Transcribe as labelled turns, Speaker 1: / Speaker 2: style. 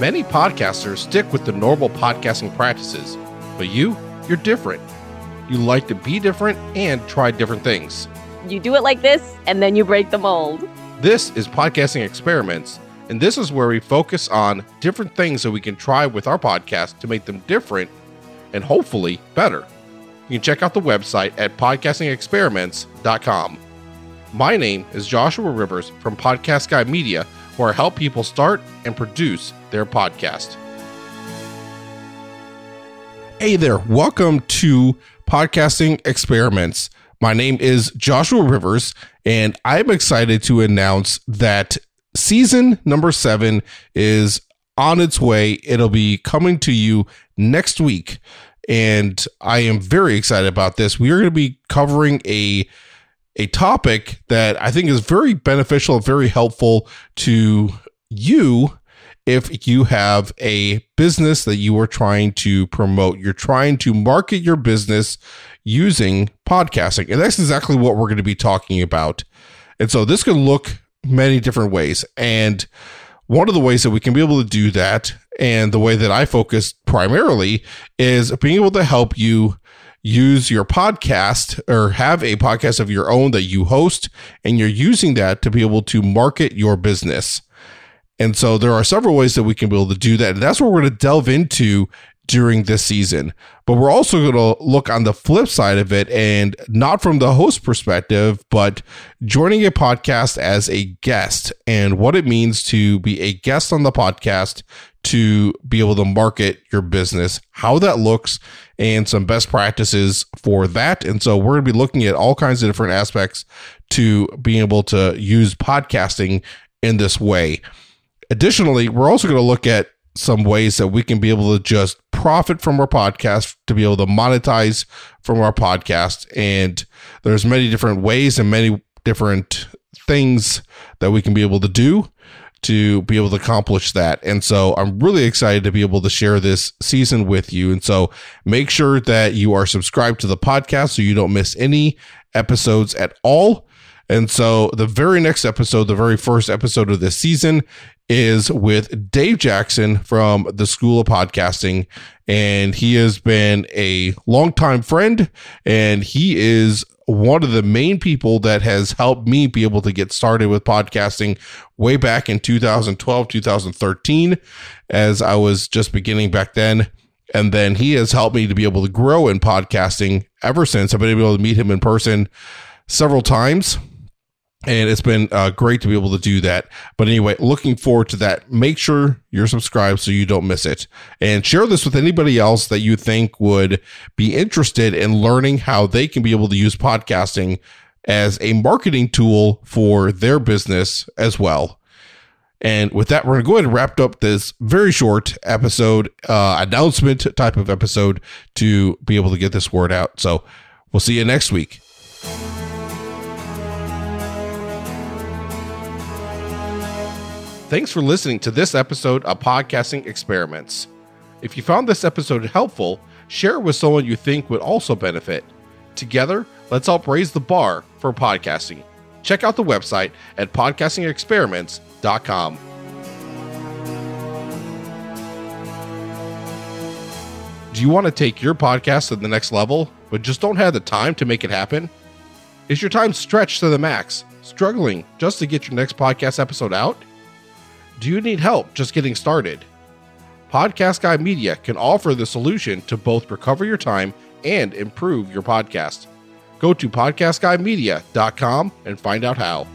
Speaker 1: Many podcasters stick with the normal podcasting practices, but you, you're different. You like to be different and try different things.
Speaker 2: You do it like this, and then you break the mold.
Speaker 1: This is Podcasting Experiments, and this is where we focus on different things that we can try with our podcast to make them different and hopefully better. You can check out the website at podcastingexperiments.com. My name is Joshua Rivers from Podcast Guy Media, I help people start and produce their podcast. Hey there, welcome to Podcasting Experiments. My name is Joshua Rivers, and I'm excited to announce that season number seven is on its way. It'll be coming to you next week, and I am very excited about this. We are going to be covering a a topic that I think is very beneficial and very helpful to you if you have a business that you are trying to promote. You're trying to market your business using podcasting. And that's exactly what we're going to be talking about. And so this can look many different ways. And one of the ways that we can be able to do that, and the way that I focus primarily, is being able to help you use your podcast or have a podcast of your own that you host, and you're using that to be able to market your business. And so there are several ways that we can be able to do that. And that's what we're going to delve into during this season. But we're also going to look on the flip side of it and not from the host perspective, but joining a podcast as a guest and what it means to be a guest on the podcast to be able to market your business, how that looks, and some best practices for that. And so we're going to be looking at all kinds of different aspects to being able to use podcasting in this way. Additionally, we're also going to look at some ways that we can be able to just profit from our podcast to be able to monetize from our podcast and there's many different ways and many different things that we can be able to do to be able to accomplish that. And so I'm really excited to be able to share this season with you. And so make sure that you are subscribed to the podcast so you don't miss any episodes at all. And so the very next episode, the very first episode of this season is with Dave Jackson from the School of Podcasting. And he has been a longtime friend and he is one of the main people that has helped me be able to get started with podcasting way back in 2012, 2013, as I was just beginning back then. And then he has helped me to be able to grow in podcasting ever since. I've been able to meet him in person several times and it's been uh, great to be able to do that. But anyway, looking forward to that. Make sure you're subscribed so you don't miss it, and share this with anybody else that you think would be interested in learning how they can be able to use podcasting as a marketing tool for their business as well. And with that, we're going to go ahead and wrap up this very short episode, uh, announcement type of episode to be able to get this word out. So we'll see you next week. Thanks for listening to this episode of Podcasting Experiments. If you found this episode helpful, share it with someone you think would also benefit. Together, let's help raise the bar for podcasting. Check out the website at podcastingexperiments.com. Do you want to take your podcast to the next level, but just don't have the time to make it happen? Is your time stretched to the max, struggling just to get your next podcast episode out? Do you need help just getting started? Podcast Guy Media can offer the solution to both recover your time and improve your podcast. Go to podcastguymedia.com and find out how.